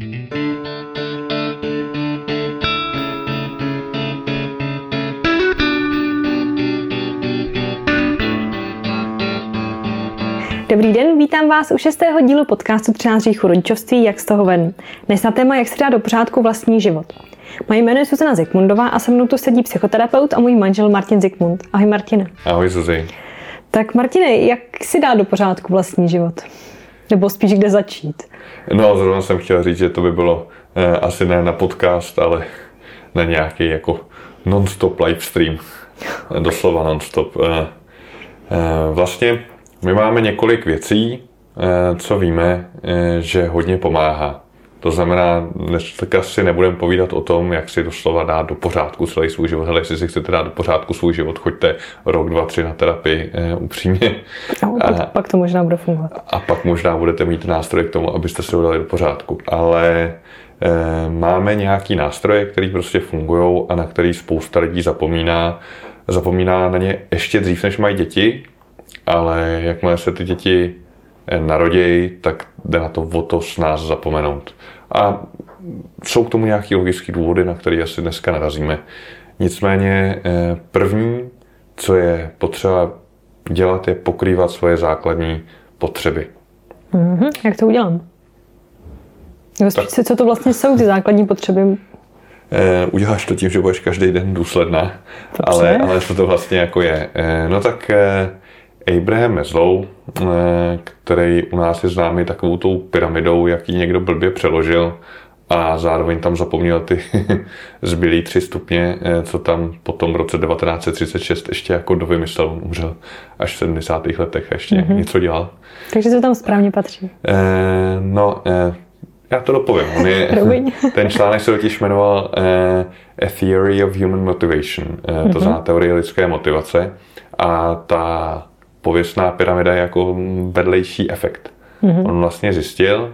Dobrý den, vítám vás u šestého dílu podcastu 13 říchů rodičovství, jak z toho ven. Dnes na téma, jak se dá do pořádku vlastní život. Moje jméno je Suzana Zikmundová a se mnou tu sedí psychoterapeut a můj manžel Martin Zikmund. Ahoj Martine. Ahoj Zuzi. Tak Martine, jak si dá do pořádku vlastní život? Nebo spíš kde začít? No, zrovna jsem chtěl říct, že to by bylo eh, asi ne na podcast, ale na nějaký jako non-stop live stream. Doslova non-stop. Eh, eh, vlastně my máme několik věcí, eh, co víme, eh, že hodně pomáhá. To znamená, dneska si nebudeme povídat o tom, jak si doslova dát do pořádku celý svůj život. Ale jestli si chcete dát do pořádku svůj život, choďte rok, dva, tři na terapii eh, upřímně. No, a, pak, pak to možná bude fungovat. A pak možná budete mít nástroje k tomu, abyste si ho dali do pořádku. Ale eh, máme nějaký nástroje, které prostě fungují a na který spousta lidí zapomíná. Zapomíná na ně ještě dřív, než mají děti, ale jakmile se ty děti narodějí, tak jde na to o to s nás zapomenout. A jsou k tomu nějaké logické důvody, na které asi dneska narazíme. Nicméně eh, první, co je potřeba dělat, je pokrývat svoje základní potřeby. Mm-hmm. Jak to udělám? Co to vlastně jsou ty základní potřeby? Eh, uděláš to tím, že budeš každý den důsledná, ale, ale co to vlastně jako je. Eh, no tak eh, Abraham Maslow, eh, který u nás je známý takovou tou pyramidou, jak ji někdo blbě přeložil a zároveň tam zapomněl ty zbylý tři stupně, eh, co tam potom v roce 1936 ještě jako dovymyslel. On umřel až v 70. letech a ještě mm-hmm. něco dělal. Takže to tam správně patří. Eh, no, eh, já to dopovím. On je, ten článek se totiž jmenoval eh, A Theory of Human Motivation, eh, to mm-hmm. znamená teorie lidské motivace. A ta pověstná pyramida je jako vedlejší efekt. Mm-hmm. On vlastně zjistil,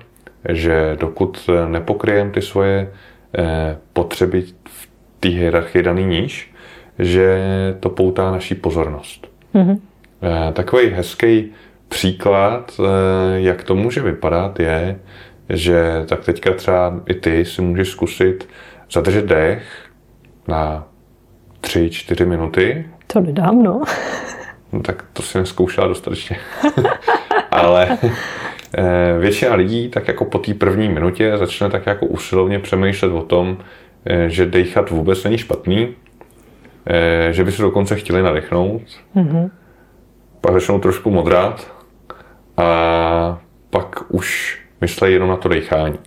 že dokud nepokryjeme ty svoje eh, potřeby v té hierarchii daný níž, že to poutá naší pozornost. Mm-hmm. Eh, takový hezký příklad, eh, jak to může vypadat, je, že tak teďka třeba i ty si můžeš zkusit zadržet dech na 3-4 minuty. To nedám, no. No tak to si neskoušela dostatečně. Ale eh, většina lidí tak jako po té první minutě začne tak jako usilovně přemýšlet o tom, eh, že dechat vůbec není špatný, eh, že by se dokonce chtěli nadechnout. Mm-hmm. Pak začnou trošku modrát a pak už myslejí jenom na to dechání.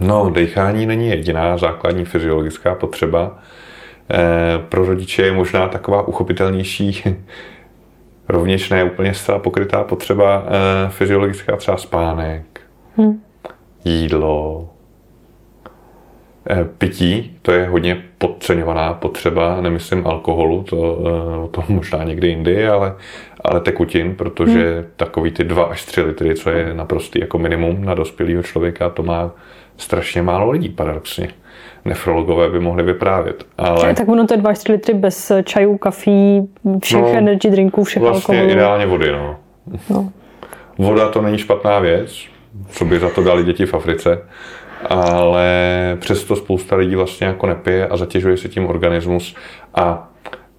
No, dechání není jediná základní fyziologická potřeba, pro rodiče je možná taková uchopitelnější, rovněž ne úplně zcela pokrytá potřeba eh, fyziologická, třeba spánek, hmm. jídlo, eh, pití, to je hodně podceňovaná potřeba, nemyslím alkoholu, to, to možná někdy jindy, ale, ale tekutin, protože hmm. takový ty 2 až 3 litry, co je naprostý jako minimum na dospělého člověka, to má strašně málo lidí, paradoxně nefrologové by mohli vyprávět. Ale... Tak ono to je 20 litry bez čajů, kafí, všech no, energy drinků, všech vlastně alkoholů. ideálně vody, no. no. Voda to není špatná věc, co by za to dali děti v Africe, ale přesto spousta lidí vlastně jako nepije a zatěžuje se tím organismus a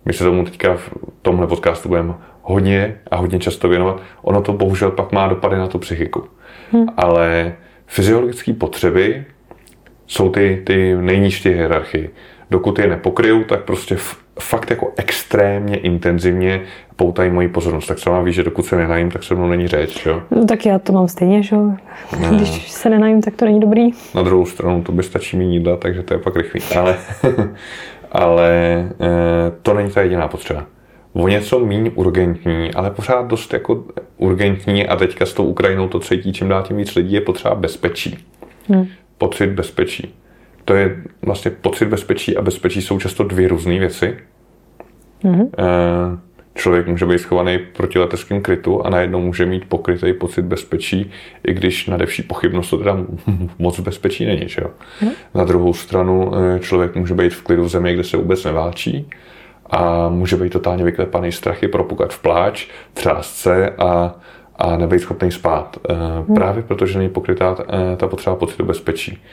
my se tomu teďka v tomhle podcastu budeme hodně a hodně často věnovat. Ono to bohužel pak má dopady na tu psychiku. Hmm. Ale fyziologické potřeby jsou ty, ty nejnižší hierarchii. Dokud je nepokryju, tak prostě fakt jako extrémně intenzivně poutají moji pozornost. Tak sama víš, že dokud se nenajím, tak se mnou není řeč, jo? No tak já to mám stejně, že ne. Když se nenajím, tak to není dobrý. Na druhou stranu to by stačí mít jídla, takže to je pak rychlý. Ale, ale e, to není ta jediná potřeba. O něco méně urgentní, ale pořád dost jako urgentní a teďka s tou Ukrajinou to cítí čím dál tím víc lidí je potřeba bezpečí. Hmm pocit bezpečí. To je vlastně pocit bezpečí a bezpečí jsou často dvě různé věci. Mm-hmm. Člověk může být schovaný proti leteckým krytu a najednou může mít pokrytý pocit bezpečí, i když na devší pochybnost to teda moc bezpečí není. Že jo? Mm-hmm. Na druhou stranu eh, člověk může být v klidu v zemi, kde se vůbec neválčí a může být totálně vyklepaný strachy, propukat v pláč, třásce a, a nebejt schopný spát. Hmm. Právě protože není pokrytá ta potřeba pocitu bezpečí.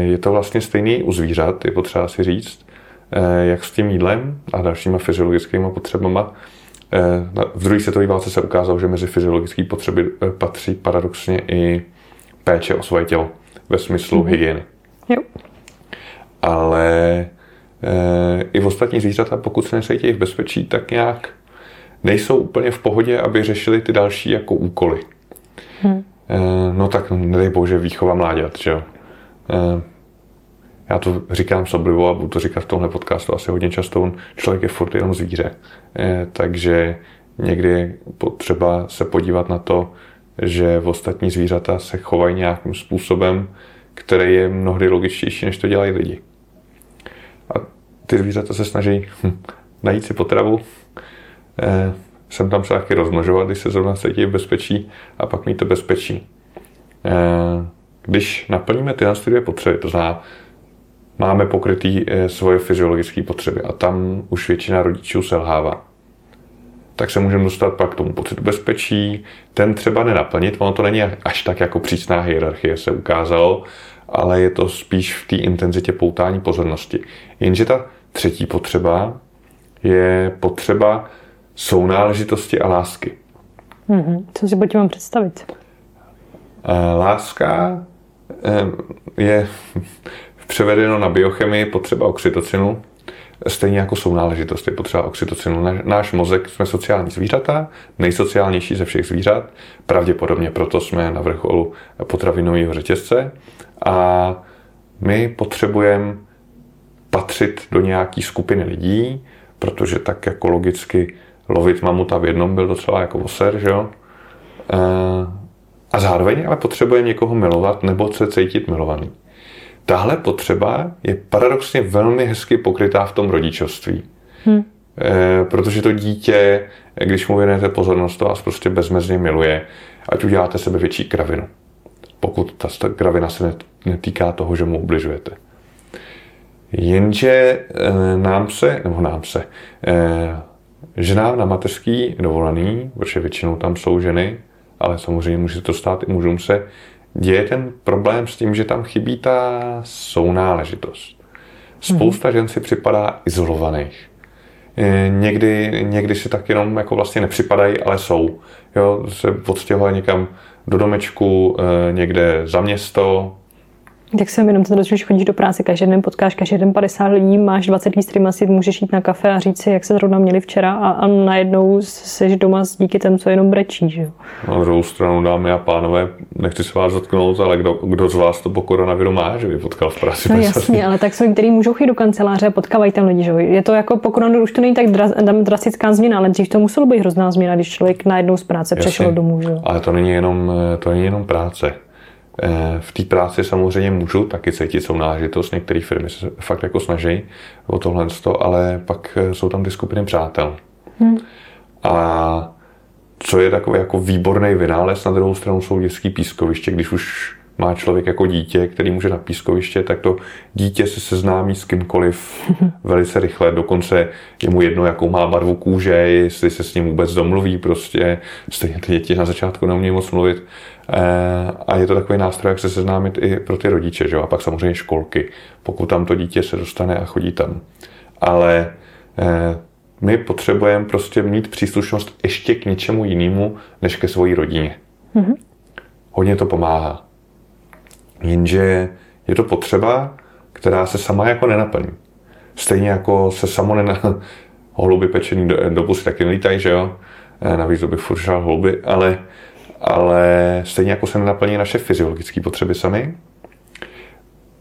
Je to vlastně stejný u zvířat, je potřeba si říct, jak s tím jídlem a dalšíma fyziologickými potřebama. V druhé světové válce se ukázalo, že mezi fyziologické potřeby patří paradoxně i péče o svoje tělo ve smyslu mm-hmm. hygieny. Jo. Ale e, i v ostatní zvířata, pokud se necítí v bezpečí, tak nějak nejsou úplně v pohodě, aby řešili ty další jako úkoly. Hmm. No tak nedej bože výchova mláďat, že jo. E, já to říkám s oblibou a budu to říkat v tomhle podcastu asi hodně často, člověk je furt jenom zvíře. E, takže někdy je potřeba se podívat na to, že ostatní zvířata se chovají nějakým způsobem, který je mnohdy logičtější, než to dělají lidi. A ty zvířata se snaží hm, najít si potravu, eh, sem tam se taky rozmnožovat, když se zrovna cítí v bezpečí a pak mít to bezpečí. Eh, když naplníme tyhle dvě potřeby, to znamená, máme pokrytý eh, svoje fyziologické potřeby a tam už většina rodičů selhává tak se můžeme dostat pak k tomu pocitu bezpečí, ten třeba nenaplnit, ono to není až tak jako přísná hierarchie se ukázalo, ale je to spíš v té intenzitě poutání pozornosti. Jenže ta třetí potřeba je potřeba sounáležitosti a lásky. Mm-hmm. Co si pod mám představit? Láska je převedeno na biochemii potřeba oxytocinu, Stejně jako jsou náležitosti, potřeba oxytocinu. Náš mozek, jsme sociální zvířata, nejsociálnější ze všech zvířat, pravděpodobně proto jsme na vrcholu potravinového řetězce a my potřebujeme patřit do nějaké skupiny lidí, protože tak jako logicky lovit mamuta v jednom byl docela jako oser, že jo? A zároveň ale potřebuje někoho milovat nebo se cítit milovaný tahle potřeba je paradoxně velmi hezky pokrytá v tom rodičovství. Hmm. E, protože to dítě, když mu věnujete pozornost, to vás prostě bezmezně miluje, ať uděláte sebe větší kravinu. Pokud ta kravina se netýká toho, že mu ubližujete. Jenže e, nám se, nebo nám se, e, ženám na mateřský dovolený, protože většinou tam jsou ženy, ale samozřejmě může to stát i mužům se, děje ten problém s tím, že tam chybí ta sounáležitost. Spousta mm-hmm. žen si připadá izolovaných. Někdy, někdy si tak jenom jako vlastně nepřipadají, ale jsou. Jo, se odstěhuje někam do domečku, eh, někde za město, tak jsem jenom ten rozdíl, že chodíš do práce, každý den potkáš každý den 50 lidí, máš 20 lidí, s kterými si můžeš jít na kafe a říct si, jak se zrovna měli včera a, a najednou jsi doma s díky těm, co jenom brečí. Že? Na druhou stranu, dámy a pánové, nechci se vás zatknout, ale kdo, kdo z vás to po koronaviru má, že by potkal v práci? No jasně, ale tak jsou, který můžou chodit do kanceláře a potkávají tam lidi. Že? Je to jako po koronaviru už to není tak drastická změna, ale dřív to muselo být hrozná změna, když člověk najednou z práce jasně, přešel domů. Že? Ale to není jenom, to není jenom práce v té práci samozřejmě můžu taky cítit sounáležitost. Některé firmy se fakt jako snaží o tohle, ale pak eh, jsou tam ty skupiny přátel. Hmm. A co je takový jako výborný vynález, na druhou stranu jsou dětský pískoviště, když už má člověk jako dítě, který může na pískoviště, tak to dítě se seznámí s kýmkoliv velice rychle. Dokonce je mu jedno, jakou má barvu kůže, jestli se s ním vůbec domluví. Prostě stejně ty děti na začátku neumějí moc mluvit. Eh, a je to takový nástroj, jak se seznámit i pro ty rodiče. Že? A pak samozřejmě školky, pokud tam to dítě se dostane a chodí tam. Ale eh, my potřebujeme prostě mít příslušnost ještě k něčemu jinému, než ke své rodině. Mm-hmm. Hodně to pomáhá. Jenže je to potřeba, která se sama jako nenaplní. Stejně jako se samo nena... holuby pečený do, do pusy taky nelítají, že jo? Eh, navíc to bych furt holuby, ale, ale stejně jako se nenaplní naše fyziologické potřeby sami,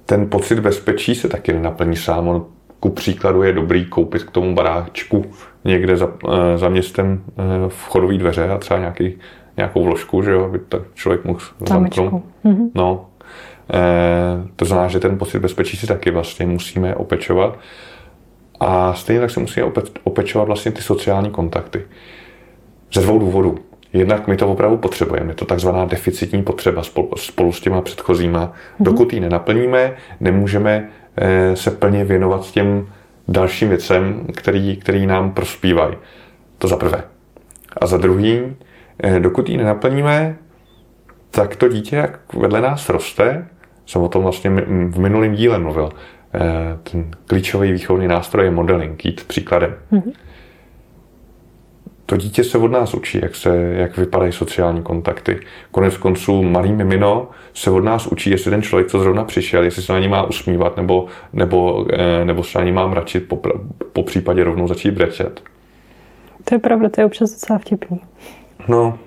ten pocit bezpečí se taky nenaplní sám. On ku příkladu je dobrý koupit k tomu baráčku někde za, eh, za městem eh, vchodové dveře a třeba nějaký, nějakou vložku, že jo, aby tak člověk mohl zamknout. Mm-hmm. No, Eh, to znamená, že ten pocit bezpečí si taky vlastně musíme opečovat. A stejně tak se musíme opečovat vlastně ty sociální kontakty. Ze dvou důvodů. Jednak my to opravdu potřebujeme, je to takzvaná deficitní potřeba spolu, spolu s těma předchozíma. Mm-hmm. Dokud ji nenaplníme, nemůžeme eh, se plně věnovat těm dalším věcem, který, který nám prospívají. To za prvé. A za druhý, eh, dokud ji nenaplníme, tak to dítě, jak vedle nás roste, jsem o tom vlastně v minulém díle mluvil, eh, ten klíčový výchovný nástroj je modeling, jít příkladem. Mm-hmm. To dítě se od nás učí, jak, se, jak vypadají sociální kontakty. Konec konců malý mimino se od nás učí, jestli ten člověk, co zrovna přišel, jestli se na ní má usmívat, nebo, nebo, eh, nebo se na ní má mračit, po, po případě rovnou začít brečet. To je pravda, to je občas docela vtipný. No,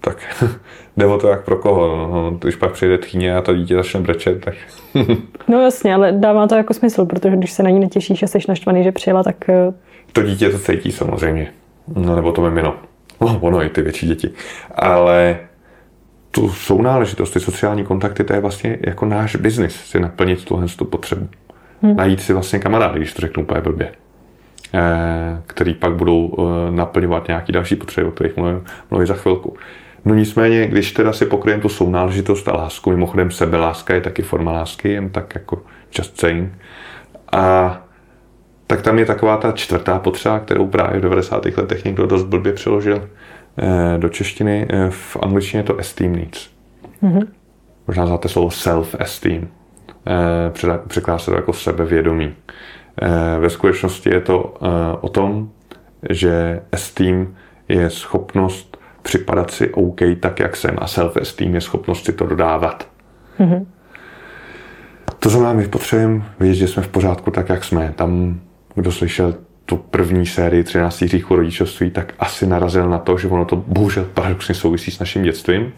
tak jde o to, jak pro koho. No, když pak přijde tchýně a to dítě začne brečet, tak... no jasně, ale dává to jako smysl, protože když se na ní netěšíš a jsi naštvaný, že přijela, tak... Eh, to dítě to cítí samozřejmě. No nebo to mimino. No, ono i ty větší děti. Ale tu sounáležitost, ty sociální kontakty, to je vlastně jako náš biznis, si naplnit tuhle tu potřebu. Hmm. Najít si vlastně kamarády, když to řeknu úplně blbě. Eh, který pak budou eh, naplňovat nějaký další potřeby, o kterých mluvím, mluvím za chvilku. No nicméně, když teda si pokryjeme tu sounáležitost a lásku, mimochodem sebeláska je taky forma lásky, jen tak jako just saying. A tak tam je taková ta čtvrtá potřeba, kterou právě v 90. letech někdo dost blbě přeložil eh, do češtiny. V angličtině je to esteem needs. Mm-hmm. Možná znáte slovo self-esteem. Překládá se to jako sebevědomí. Ve skutečnosti je to o tom, že esteem je schopnost připadat si OK tak, jak jsem a self-esteem je schopnost si to dodávat. Mm-hmm. To znamená, my potřebujeme vědět, že jsme v pořádku tak, jak jsme. Tam, kdo slyšel tu první sérii 13 hříchů rodičovství, tak asi narazil na to, že ono to bohužel paradoxně souvisí s naším dětstvím.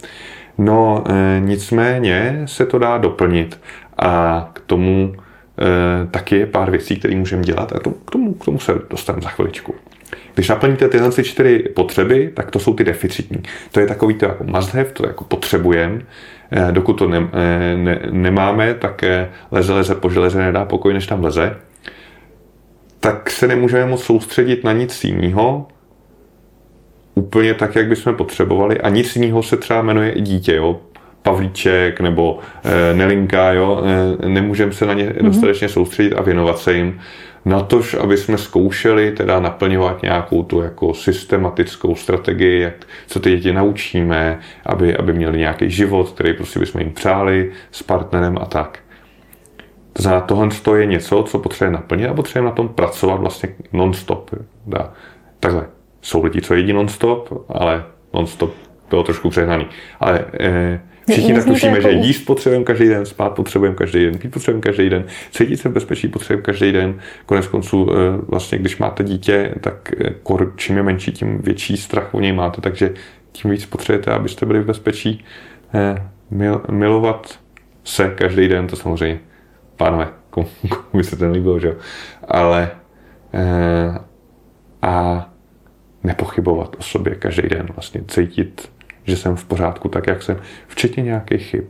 No e, nicméně se to dá doplnit a k tomu e, taky je pár věcí, které můžeme dělat a to, k, tomu, k tomu se dostaneme za chviličku. Když naplníte tyhle čtyři potřeby, tak to jsou ty deficitní. To je takový to jako must have, to jako potřebujeme. Eh, dokud to ne, eh, ne, nemáme, tak eh, leze, leze po železe nedá pokoj, než tam leze. Tak se nemůžeme moc soustředit na nic jiného, úplně tak, jak bychom potřebovali. A nic jiného se třeba jmenuje i dítě. Jo? Pavlíček nebo e, Nelinka, jo? E, nemůžeme se na ně mm-hmm. dostatečně soustředit a věnovat se jim na tož, aby jsme zkoušeli teda naplňovat nějakou tu jako systematickou strategii, jak, co ty děti naučíme, aby, aby měli nějaký život, který prostě bychom jim přáli s partnerem a tak. To znamená, tohle je něco, co potřebujeme naplnit a potřebujeme na tom pracovat vlastně non-stop. Dá. Takhle. Jsou lidi, co jedí non-stop, ale non-stop bylo trošku přehnaný. Ale eh, Všichni tak tušíme, že jako jíst potřebujeme každý den, spát potřebujeme každý den, pít potřebujeme každý den, cítit se v bezpečí potřebujeme každý den. Konec konců, eh, vlastně, když máte dítě, tak eh, čím je menší, tím větší strach o něj máte, takže tím víc potřebujete, abyste byli v bezpečí. Eh, mil, milovat se každý den, to samozřejmě, pánové, komu, komu se ten líbil, že Ale a nepochybovat o sobě každý den, vlastně cítit že jsem v pořádku tak, jak jsem, včetně nějakých chyb.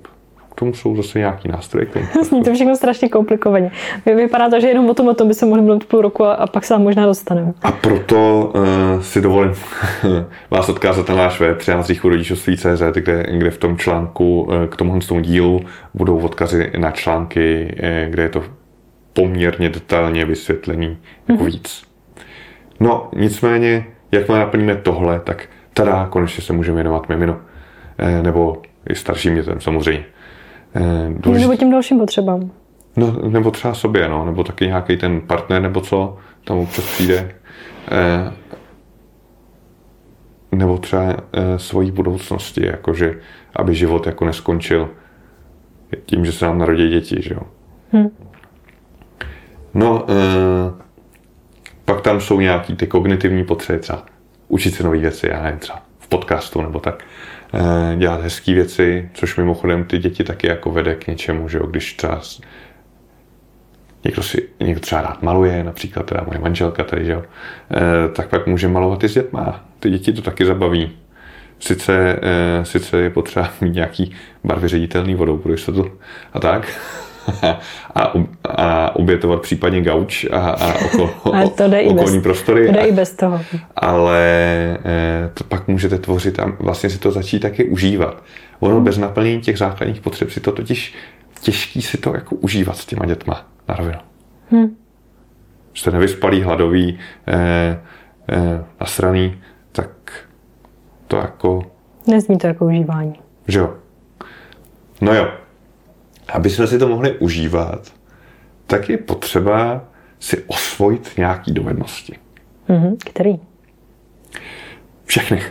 K tomu jsou zase nějaký nástroje. Zní to všechno strašně komplikovaně. Vypadá to, že jenom o tom, o tom by se mohli mluvit půl roku a, a pak se tam možná dostaneme. A proto uh, si dovolím vás odkázat na náš web 13 rodičovství.cz, kde, kde v tom článku uh, k tomuhle tomu dílu budou odkazy na články, uh, kde je to poměrně detailně vysvětlení jako mm-hmm. víc. No, nicméně, jakmile naplníme tohle, tak tada, konečně se můžeme věnovat mimino. Eh, nebo i starším dětem samozřejmě. Eh, důležitý... Nebo těm dalším potřebám. No, nebo třeba sobě, no, nebo taky nějaký ten partner, nebo co tam občas přijde. Eh, nebo třeba svojí budoucnosti, jakože, aby život jako neskončil tím, že se nám narodí děti, že jo. Hmm. No, pak tam jsou nějaký ty kognitivní potřeby, třeba učit se nové věci, já nevím, třeba v podcastu nebo tak, dělat hezké věci, což mimochodem ty děti taky jako vede k něčemu, že jo, když třeba někdo si někdo třeba rád maluje, například teda moje manželka tady, že jo, eh, tak pak může malovat i s dětma. Ty děti to taky zabaví. Sice, eh, sice je potřeba mít nějaký barvy ředitelný vodou pro jistotu a tak, a, a obětovat případně gauč a, a okolo, ale to jde okolní bez, prostory. To jde a, i bez toho. Ale eh, to pak můžete tvořit a vlastně si to začít taky užívat. Ono hmm. bez naplnění těch základních potřeb si to totiž těžký si to jako užívat s těma dětma na rovinu. Hmm. Jste nevyspalý, hladový, eh, eh, nasraný, tak to jako... Nezní to jako užívání. Že jo. No jo. Aby jsme si to mohli užívat, tak je potřeba si osvojit nějaký dovednosti. Mhm. Který? Všechny.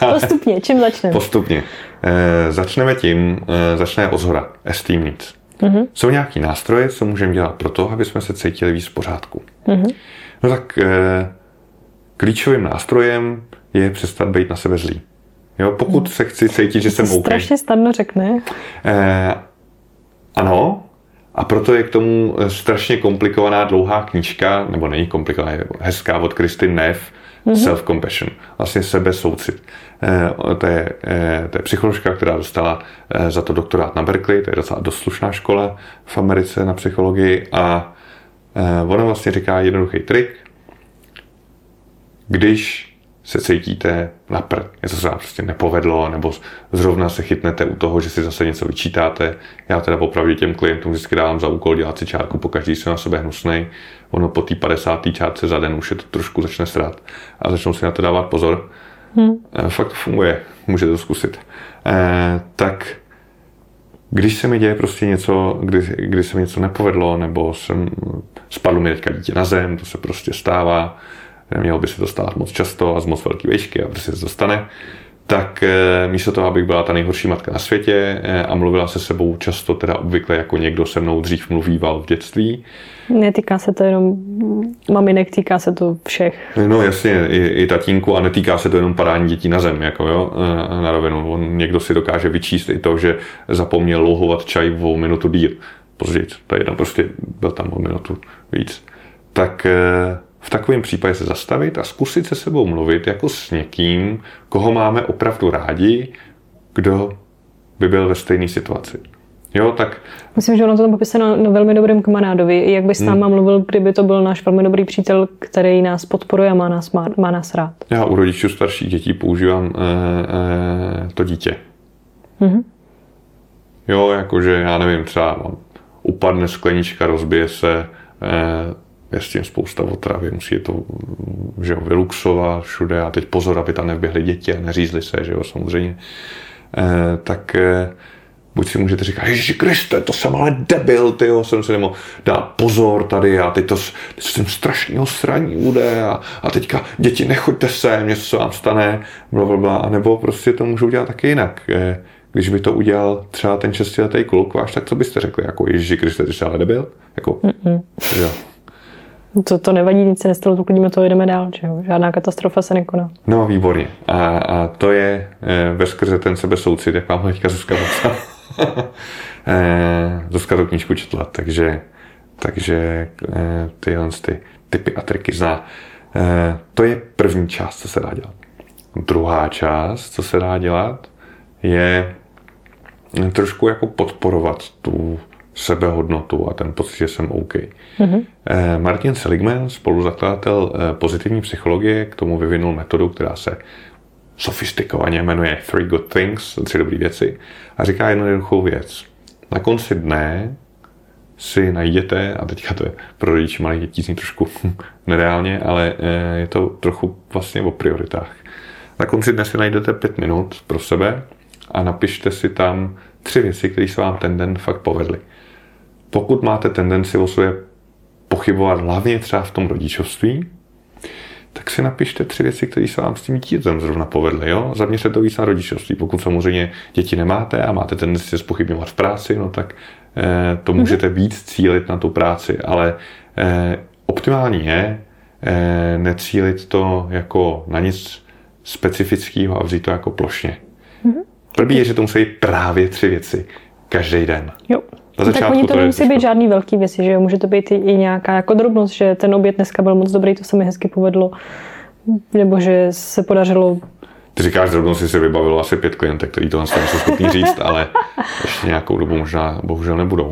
Postupně, čím začneme? Postupně. E, začneme tím, e, začne ozhora, esteem needs. Mm-hmm. Jsou nějaký nástroje, co můžeme dělat pro to, aby jsme se cítili víc v pořádku. Mm-hmm. No tak e, klíčovým nástrojem je přestat být na sebe zlý. Jo, pokud se chci cítit, že jsem OK. Strašně snadno řekne. E, ano, a proto je k tomu strašně komplikovaná dlouhá knížka, nebo není komplikovaná, je hezká od Kristin Neff, mm-hmm. self-compassion, vlastně sebesoucit. Eh, to je, eh, to je psycholožka, která dostala eh, za to doktorát na Berkeley, to je docela dost slušná škola v Americe na psychologii a ona vlastně říká jednoduchý trik, když se cítíte na prd, něco se vám prostě nepovedlo, nebo zrovna se chytnete u toho, že si zase něco vyčítáte. Já teda popravdě těm klientům vždycky dávám za úkol dělat si čárku, po každý se na sebe hnusnej. Ono po té 50. čárce za den už je to trošku začne srát a začnou si na to dávat pozor. Hmm. Fakt to funguje, můžete to zkusit. Eh, tak když se mi děje prostě něco, kdy, kdy se mi něco nepovedlo, nebo jsem, spadlo mi teďka dítě na zem, to se prostě stává, nemělo by se to stát moc často a z moc velké výšky a prostě se to stane, tak eh, místo toho, abych byla ta nejhorší matka na světě eh, a mluvila se sebou často teda obvykle jako někdo se mnou dřív mluvíval v dětství. Netýká se to jenom maminek, týká se to všech. No jasně, i, i tatínku a netýká se to jenom padání dětí na zem, jako jo, eh, na rovinu. On, někdo si dokáže vyčíst i to, že zapomněl louhovat čaj o minutu díl. Později, to je jedno, prostě byl tam o minutu víc. Tak v takovém případě se zastavit a zkusit se sebou mluvit jako s někým, koho máme opravdu rádi, kdo by byl ve stejné situaci. Jo, tak... Myslím, že ono to tam popisuje na, na velmi dobrém kamarádovi. Jak by s náma hmm. mluvil, kdyby to byl náš velmi dobrý přítel, který nás podporuje a má nás, má, má nás rád. Já u rodičů starších dětí používám e, e, to dítě. Mm-hmm. Jo, jakože já nevím, třeba upadne sklenička, rozbije se, e, je s tím spousta otravy, musí to že jo, vyluxovat všude a teď pozor, aby tam neběhly děti a neřízly se, že jo, samozřejmě. E, tak e, buď si můžete říkat, Ježíši Kriste, to jsem ale debil, ty jo, jsem si nemohl dát pozor tady a teď to teď jsem strašného sraní bude a, a teďka děti nechoďte sem, něco se vám stane, bla, bla, bla, a nebo prostě to můžu udělat taky jinak. E, když by to udělal třeba ten šestiletý kluk váš, tak co byste řekli? Jako Ježíši Kriste, ty jsi ale debil? Jako, Mm-mm. jo. To, to nevadí, nic se nestalo, uklidíme to, jdeme dál, že jo? Žádná katastrofa se nekoná. No, výborně. A, a to je e, veskrze ten sebesoucit, jak vám teďka Zuzka popsala. e, Zuzka tu knížku četla, takže, takže e, tyhle ty typy a triky zná. E, to je první část, co se dá dělat. Druhá část, co se dá dělat, je trošku jako podporovat tu sebehodnotu a ten pocit, že jsem OK. Mm-hmm. Martin Seligman, spoluzakladatel eh, pozitivní psychologie, k tomu vyvinul metodu, která se sofistikovaně jmenuje Three Good Things, tři dobré věci, a říká jednu jednoduchou věc. Na konci dne si najděte, a teďka to je pro rodiče malých dětí zní trošku nereálně, ale eh, je to trochu vlastně o prioritách. Na konci dne si najdete pět minut pro sebe a napište si tam tři věci, které se vám ten den fakt povedly pokud máte tendenci o sobě pochybovat hlavně třeba v tom rodičovství, tak si napište tři věci, které se vám s tím dítětem zrovna povedly. Jo? Zaměřte to víc na rodičovství. Pokud samozřejmě děti nemáte a máte tendenci se spochybňovat v práci, no tak eh, to mhm. můžete víc cílit na tu práci, ale eh, optimální je eh, necílit to jako na nic specifického a vzít to jako plošně. Mm-hmm. První je, že to musí právě tři věci každý den. Jo. Na začátku tak oni to, to nemusí být žádný velký věci, že jo? Může to být i, nějaká jako drobnost, že ten oběd dneska byl moc dobrý, to se mi hezky povedlo. Nebo že se podařilo ty říkáš, že si se vybavilo asi pět klientek, který to jsou schopni říct, ale ještě nějakou dobu možná bohužel nebudou.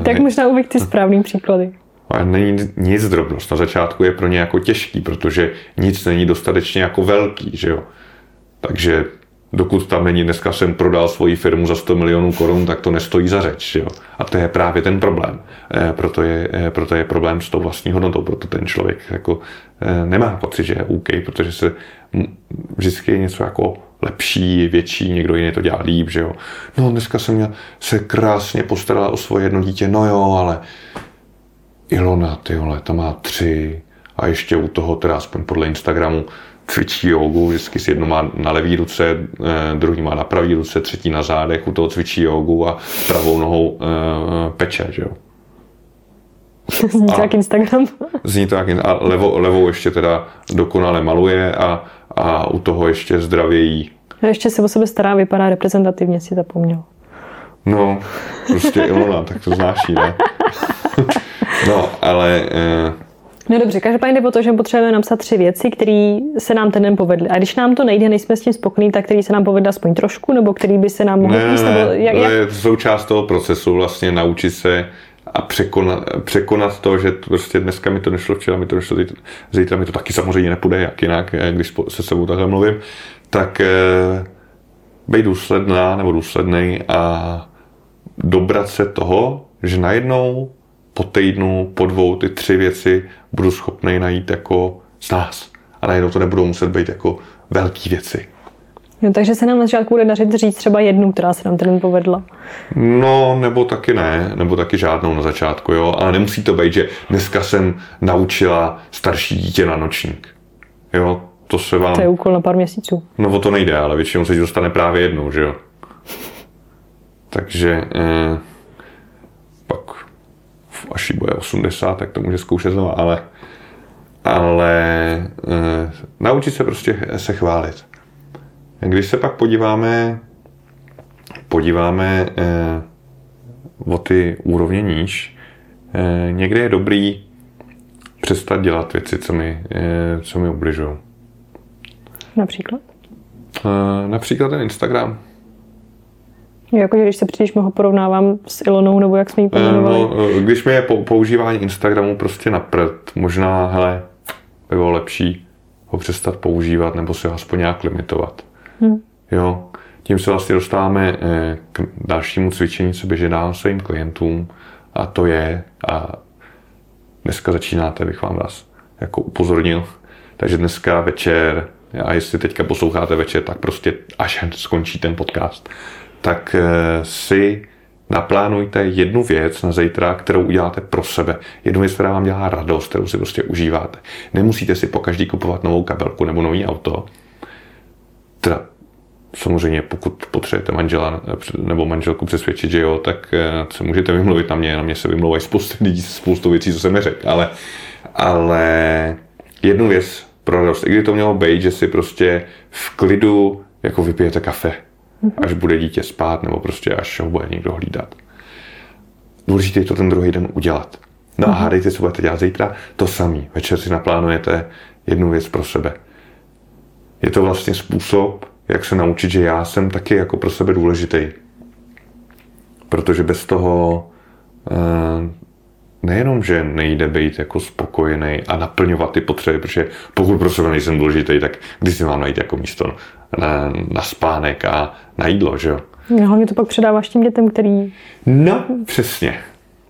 Eh, tak možná uvěk ty správný příklady. Ale není nic drobnost. Na začátku je pro ně jako těžký, protože nic není dostatečně jako velký, že jo. Takže dokud tam není, dneska jsem prodal svoji firmu za 100 milionů korun, tak to nestojí za řeč. Jo? A to je právě ten problém. E, proto, je, e, proto je problém s tou vlastní hodnotou, proto ten člověk jako e, nemá pocit, že je OK, protože se vždycky je něco jako lepší, větší, někdo jiný to dělá líp, že jo. No dneska jsem měl, se krásně postarala o svoje jedno dítě, no jo, ale Ilona, ty vole, ta má tři a ještě u toho, teda aspoň podle Instagramu, cvičí jogu, vždycky si jedno má na levý ruce, eh, druhý má na pravý ruce, třetí na zádech, u toho cvičí jogu a pravou nohou eh, peče, že jo. Zní to jak Instagram. Zní to jak a levo, levou ještě teda dokonale maluje a, a u toho ještě zdravějí. A ještě se o sebe stará, vypadá reprezentativně, si zapomněl. No, prostě Ilona, tak to znáš, ne? no, ale eh, No dobře, každopádně jde o to, že potřebujeme napsat tři věci, které se nám ten den povedly. A když nám to nejde, nejsme s tím spokojení, tak který se nám povedl aspoň trošku, nebo který by se nám mohl ne, píst, nebo jak, to je součást toho procesu, vlastně naučit se a překonat, překonat to, že to prostě dneska mi to nešlo, včera mi to nešlo, zítra, mi to taky samozřejmě nepůjde, jak jinak, eh, když se sebou takhle mluvím, tak eh, být důsledná nebo důsledný a dobrat se toho, že najednou po týdnu, po dvou, ty tři věci budu schopný najít jako z nás. A najednou to nebudou muset být jako velké věci. No, takže se nám na začátku bude dařit říct třeba jednu, která se nám ten povedla. No, nebo taky ne, nebo taky žádnou na začátku, jo. Ale nemusí to být, že dneska jsem naučila starší dítě na nočník. Jo, to se vám... To je úkol na pár měsíců. No o to nejde, ale většinou se dostane právě jednou, že jo. Takže eh, až jí bude 80, tak to může zkoušet znovu, ale, ale e, naučit se prostě se chválit. Když se pak podíváme, podíváme e, o ty úrovně níž, e, někde je dobrý přestat dělat věci, co mi, e, co mi ubližují. Například? E, například ten Instagram. Jako, když se příliš mnoho porovnávám s Ilonou, nebo jak jsme ji pojmenovali. No, když mi je používání Instagramu prostě na prd, možná, hele, by bylo lepší ho přestat používat, nebo si ho aspoň nějak limitovat. Hmm. Jo, tím se vlastně dostáváme eh, k dalšímu cvičení, co běží dál svým klientům, a to je, a dneska začínáte, bych vám vás jako upozornil, takže dneska večer, a jestli teďka posloucháte večer, tak prostě až skončí ten podcast, tak eh, si naplánujte jednu věc na zítra, kterou uděláte pro sebe. Jednu věc, která vám dělá radost, kterou si prostě užíváte. Nemusíte si po každý kupovat novou kabelku nebo nový auto. Teda samozřejmě pokud potřebujete manžela nebo manželku přesvědčit, že jo, tak eh, se můžete vymluvit na mě, na mě se vymlouvají spoustu lidí, spoustu věcí, co jsem neřekl, ale, ale jednu věc pro radost, i kdy to mělo být, že si prostě v klidu jako vypijete kafe, až bude dítě spát nebo prostě až ho bude někdo hlídat. Důležité je to ten druhý den udělat. No a mhm. hádejte, co budete dělat zítra, to samý. Večer si naplánujete jednu věc pro sebe. Je to vlastně způsob, jak se naučit, že já jsem taky jako pro sebe důležitý. Protože bez toho eh, nejenom, že nejde být jako spokojený a naplňovat ty potřeby, protože pokud pro sebe nejsem důležitý, tak když si mám najít jako místo na, na spánek a na jídlo, že jo? No, hlavně to pak předáváš těm dětem, který... No, přesně.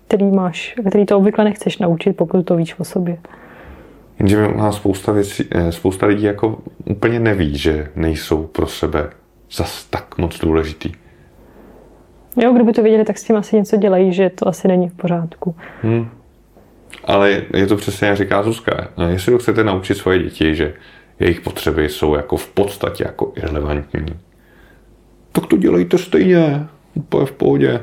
Který máš, který to obvykle nechceš naučit, pokud to víš o sobě. Jenže má spousta věcí, eh, spousta lidí jako úplně neví, že nejsou pro sebe zas tak moc důležitý. Jo, kdyby to věděli, tak s tím asi něco dělají, že to asi není v pořádku. Hmm. Ale je to přesně, jak říká Zuzka. Jestli chcete naučit svoje děti, že jejich potřeby jsou jako v podstatě jako irrelevantní, tak to dělejte stejně, úplně v pohodě.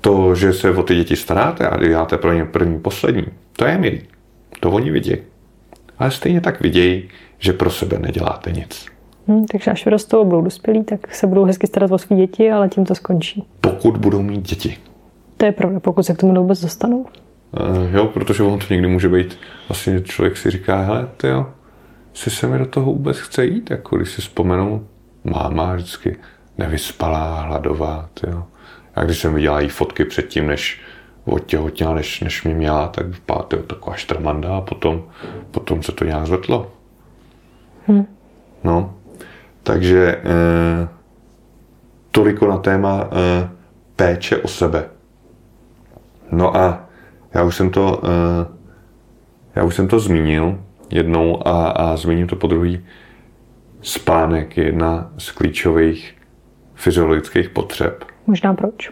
To, že se o ty děti staráte a děláte pro ně první, poslední, to je milý. To oni vidějí. Ale stejně tak vidějí, že pro sebe neděláte nic. Hmm, takže až vyrostou a budou dospělí, tak se budou hezky starat o své děti, ale tím to skončí. Pokud budou mít děti. To je pravda, pokud se k tomu vůbec dostanou. Uh, jo, protože on to někdy může být, vlastně člověk si říká, hele, ty jo, si se mi do toho vůbec chce jít, jako když si vzpomenu, máma vždycky nevyspalá, hladová, ty jo. A když jsem viděla jí fotky předtím, než odtěhotněla, než, než mě měla, tak vypadá to taková štrmanda a potom, potom se to nějak zvetlo. Hmm. No, Takže eh, toliko na téma eh, péče o sebe. No a já už jsem to, eh, já už jsem to zmínil jednou a, a zmíním to po druhý. Spánek je jedna z klíčových fyziologických potřeb. Možná proč?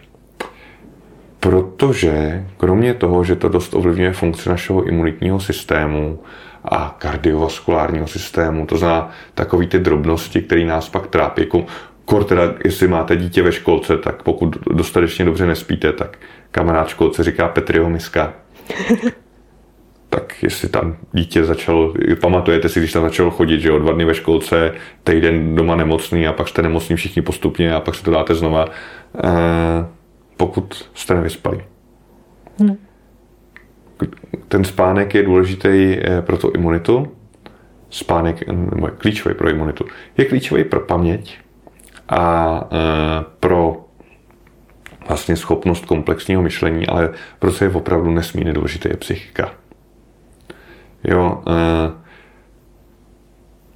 Protože kromě toho, že to dost ovlivňuje funkci našeho imunitního systému a kardiovaskulárního systému, to znamená takový ty drobnosti, které nás pak trápí, jako kor teda, jestli máte dítě ve školce, tak pokud dostatečně dobře nespíte, tak kamarád školce říká Petriho miska. tak jestli tam dítě začalo, pamatujete si, když tam začalo chodit, že o dva dny ve školce, týden doma nemocný a pak jste nemocný všichni postupně a pak se to dáte znova, eh, pokud jste nevyspali. Hmm. Ten spánek je důležitý eh, pro tu imunitu. Spánek nebo je klíčový pro imunitu. Je klíčový pro paměť a eh, pro vlastně schopnost komplexního myšlení, ale pro co je opravdu nesmírně důležité je psychika. Jo, eh,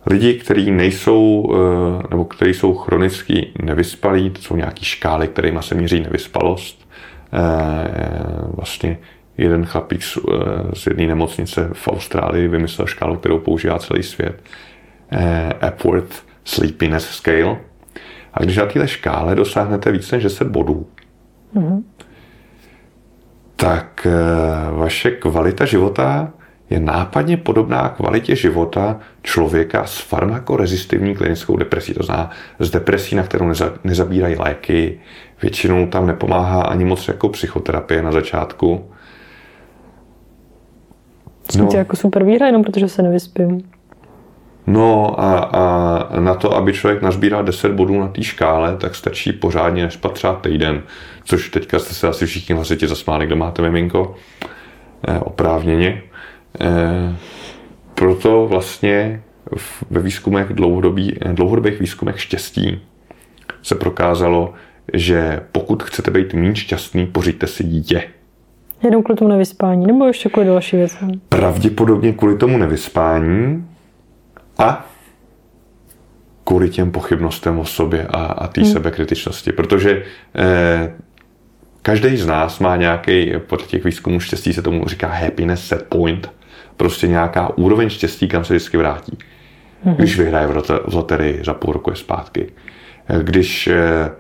lidi, kteří nejsou, eh, nebo kteří jsou chronicky nevyspalí, to jsou nějaký škály, kterými se měří nevyspalost. Eh, vlastně jeden chlapík z jedné nemocnice v Austrálii vymyslel škálu, kterou používá celý svět. Epworth Sleepiness Scale. A když na této škále dosáhnete více než 10 bodů, mm-hmm. tak vaše kvalita života je nápadně podobná kvalitě života člověka s farmakorezistivní klinickou depresí. To znamená z depresí, na kterou nezabírají léky. Většinou tam nepomáhá ani moc jako psychoterapie na začátku. No. jako super výhra, jenom protože se nevyspím. No a, a na to, aby člověk nazbíral 10 bodů na té škále, tak stačí pořádně nešpat třeba týden, což teďka jste se asi všichni hlasitě zasmáli, kdo máte miminko, eh, oprávněně. Eh, proto vlastně ve výzkumech dlouhodobí, dlouhodobých výzkumech štěstí se prokázalo, že pokud chcete být méně šťastný, pořiďte si dítě. Jenom kvůli tomu nevyspání, nebo ještě kvůli další věci? Pravděpodobně kvůli tomu nevyspání a kvůli těm pochybnostem o sobě a, a té hmm. sebekritičnosti. Protože eh, každý z nás má nějaký, podle těch výzkumů štěstí se tomu říká happiness set point, prostě nějaká úroveň štěstí, kam se vždycky vrátí. Mm-hmm. Když vyhraje v loterii, za půl roku je zpátky. Když eh,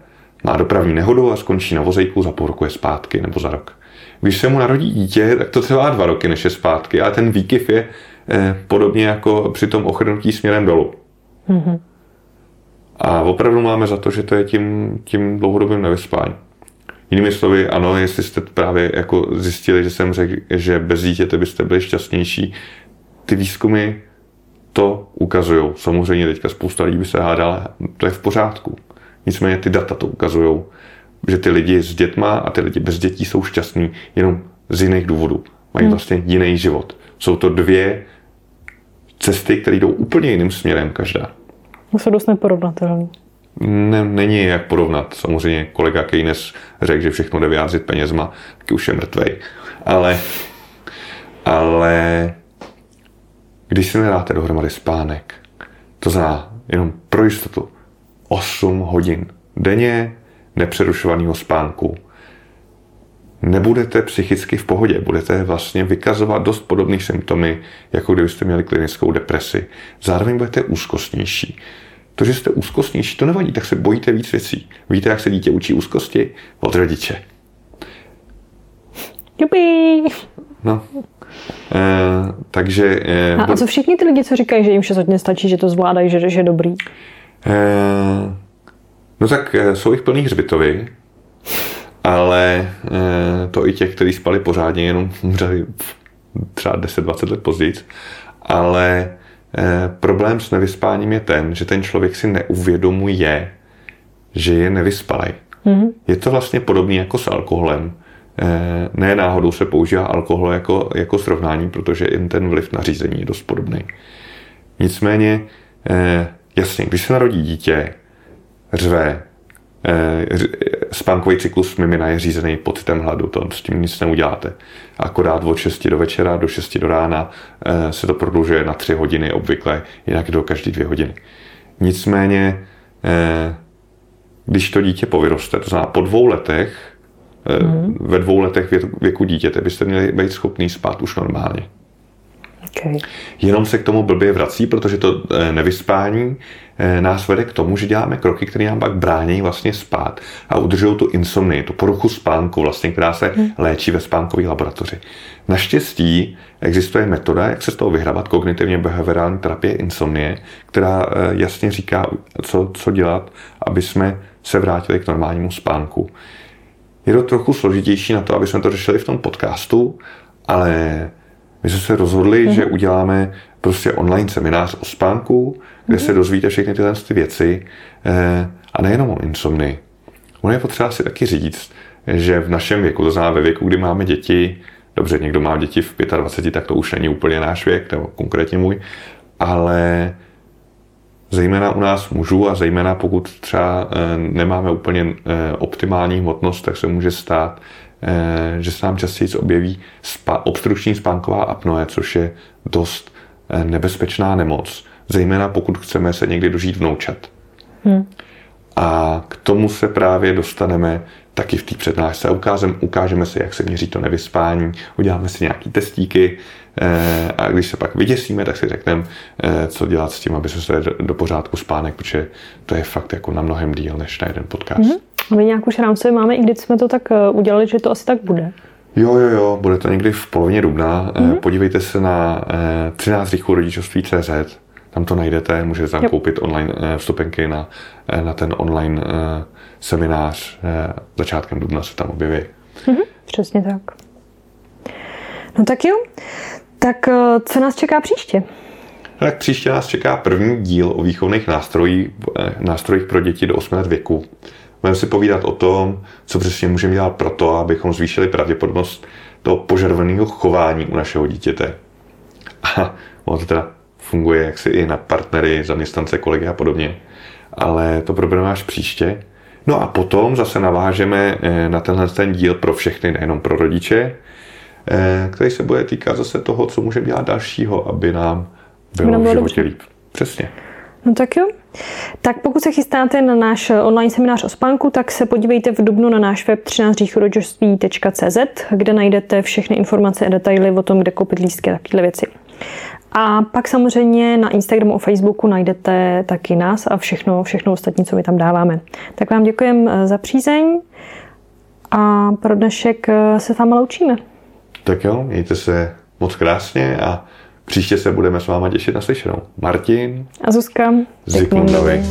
má dopravní nehodu a skončí na vozejku, za půl roku je zpátky nebo za rok. Když se mu narodí dítě, tak to trvá dva roky, než je zpátky, ale ten výkyv je eh, podobně jako při tom ochrnutí směrem dolů. Mm-hmm. A opravdu máme za to, že to je tím, tím dlouhodobým nevyspáním. Jinými slovy, ano, jestli jste právě jako zjistili, že jsem řekl, že bez dítěte byste byli šťastnější, ty výzkumy to ukazují. Samozřejmě teďka spousta lidí by se hádala, to je v pořádku. Nicméně ty data to ukazují, že ty lidi s dětma a ty lidi bez dětí jsou šťastní jenom z jiných důvodů. Mají hmm. vlastně jiný život. Jsou to dvě cesty, které jdou úplně jiným směrem každá. Jsou dost neporovnatelné ne, není jak porovnat. Samozřejmě kolega Keynes řekl, že všechno jde vyjádřit penězma, taky už je mrtvej. Ale, ale když si nedáte dohromady spánek, to znamená jenom pro jistotu 8 hodin denně nepřerušovaného spánku, nebudete psychicky v pohodě, budete vlastně vykazovat dost podobné symptomy, jako kdybyste měli klinickou depresi. Zároveň budete úzkostnější. To, že jste úzkostnější, to nevadí, tak se bojíte víc věcí. Víte, jak se dítě učí úzkosti? Od rodiče. Jupi. No. E, takže... E, a, a co všichni ty lidi, co říkají, že jim 6 hodin stačí, že to zvládají, že, že je dobrý? E, no tak jsou jich plný hřbitovy, ale e, to i těch, kteří spali pořádně, jenom umřeli třeba 10-20 let později. Ale Eh, problém s nevyspáním je ten, že ten člověk si neuvědomuje, že je nevyspalý. Mm-hmm. Je to vlastně podobné jako s alkoholem. Eh, ne náhodou se používá alkohol jako, jako srovnání, protože jen ten vliv na řízení je dost podobný. Nicméně, eh, jasně, když se narodí dítě, řve, spánkový cyklus mimina je řízený pocitem hladu, to s tím nic neuděláte. Akorát od 6 do večera, do 6 do rána eh, se to prodlužuje na 3 hodiny obvykle, jinak do každé 2 hodiny. Nicméně, eh, když to dítě povyroste, to znamená po dvou letech, mm. ve dvou letech věku dítěte byste měli být schopný spát už normálně. Okay. Jenom se k tomu blbě vrací, protože to eh, nevyspání eh, nás vede k tomu, že děláme kroky, které nám pak brání vlastně spát a udržují tu insomnii, tu poruchu spánku, vlastně, která se hmm. léčí ve spánkové laboratoři. Naštěstí existuje metoda, jak se z toho vyhrabat, kognitivně behaviorální terapie insomnie, která eh, jasně říká, co, co dělat, aby jsme se vrátili k normálnímu spánku. Je to trochu složitější na to, aby jsme to řešili v tom podcastu, ale my jsme se rozhodli, mm-hmm. že uděláme prostě online seminář o spánku, kde mm-hmm. se dozvíte všechny tyhle ty věci eh, a nejenom o insomnii. Ono je potřeba si taky říct, že v našem věku, to znamená ve věku, kdy máme děti, dobře, někdo má děti v 25, tak to už není úplně náš věk, nebo konkrétně můj, ale zejména u nás mužů a zejména pokud třeba eh, nemáme úplně eh, optimální hmotnost, tak se může stát, Eh, že se nám častěji objeví spa, obstrukční spánková apnoe, což je dost nebezpečná nemoc, zejména pokud chceme se někdy dožít vnoučat. Hmm. A k tomu se právě dostaneme taky v té přednášce. Ukážeme, ukážeme si, jak se měří to nevyspání, uděláme si nějaký testíky eh, a když se pak vyděsíme, tak si řekneme, co dělat s tím, aby se do pořádku spánek, protože to je fakt jako na mnohem díl než na jeden podcast. Hmm. A my nějak už rámcově máme, i když jsme to tak eh, udělali, že to asi tak bude. Jo, jo, jo, bude to někdy v polovině dubna. Mm-hmm. Podívejte se na 13 rýchů rodičovství CZ, tam to najdete, můžete tam jo. koupit online vstupenky na, na ten online seminář. Začátkem dubna se tam objeví. Mm-hmm, přesně tak. No tak jo, tak co nás čeká příště? Tak příště nás čeká první díl o výchovných nástrojích, nástrojích pro děti do 8 let věku. Budeme si povídat o tom, co přesně můžeme dělat pro to, abychom zvýšili pravděpodobnost toho požadovaného chování u našeho dítěte. A ono to teda funguje jaksi i na partnery, zaměstnance, kolegy a podobně. Ale to probereme až příště. No a potom zase navážeme eh, na tenhle ten díl pro všechny, nejenom pro rodiče, eh, který se bude týkat zase toho, co můžeme dělat dalšího, aby nám bylo v životě líp. Přesně. No tak jo. Tak pokud se chystáte na náš online seminář o spánku, tak se podívejte v dubnu na náš web 13 kde najdete všechny informace a detaily o tom, kde koupit lístky a takovéhle věci. A pak samozřejmě na Instagramu a Facebooku najdete taky nás a všechno, všechno ostatní, co my tam dáváme. Tak vám děkujeme eh, za přízeň a pro dnešek eh, se s váma loučíme. Tak jo, mějte se moc krásně a Příště se budeme s váma těšit na slyšenou. Martin a Zuzka Zikmundovi.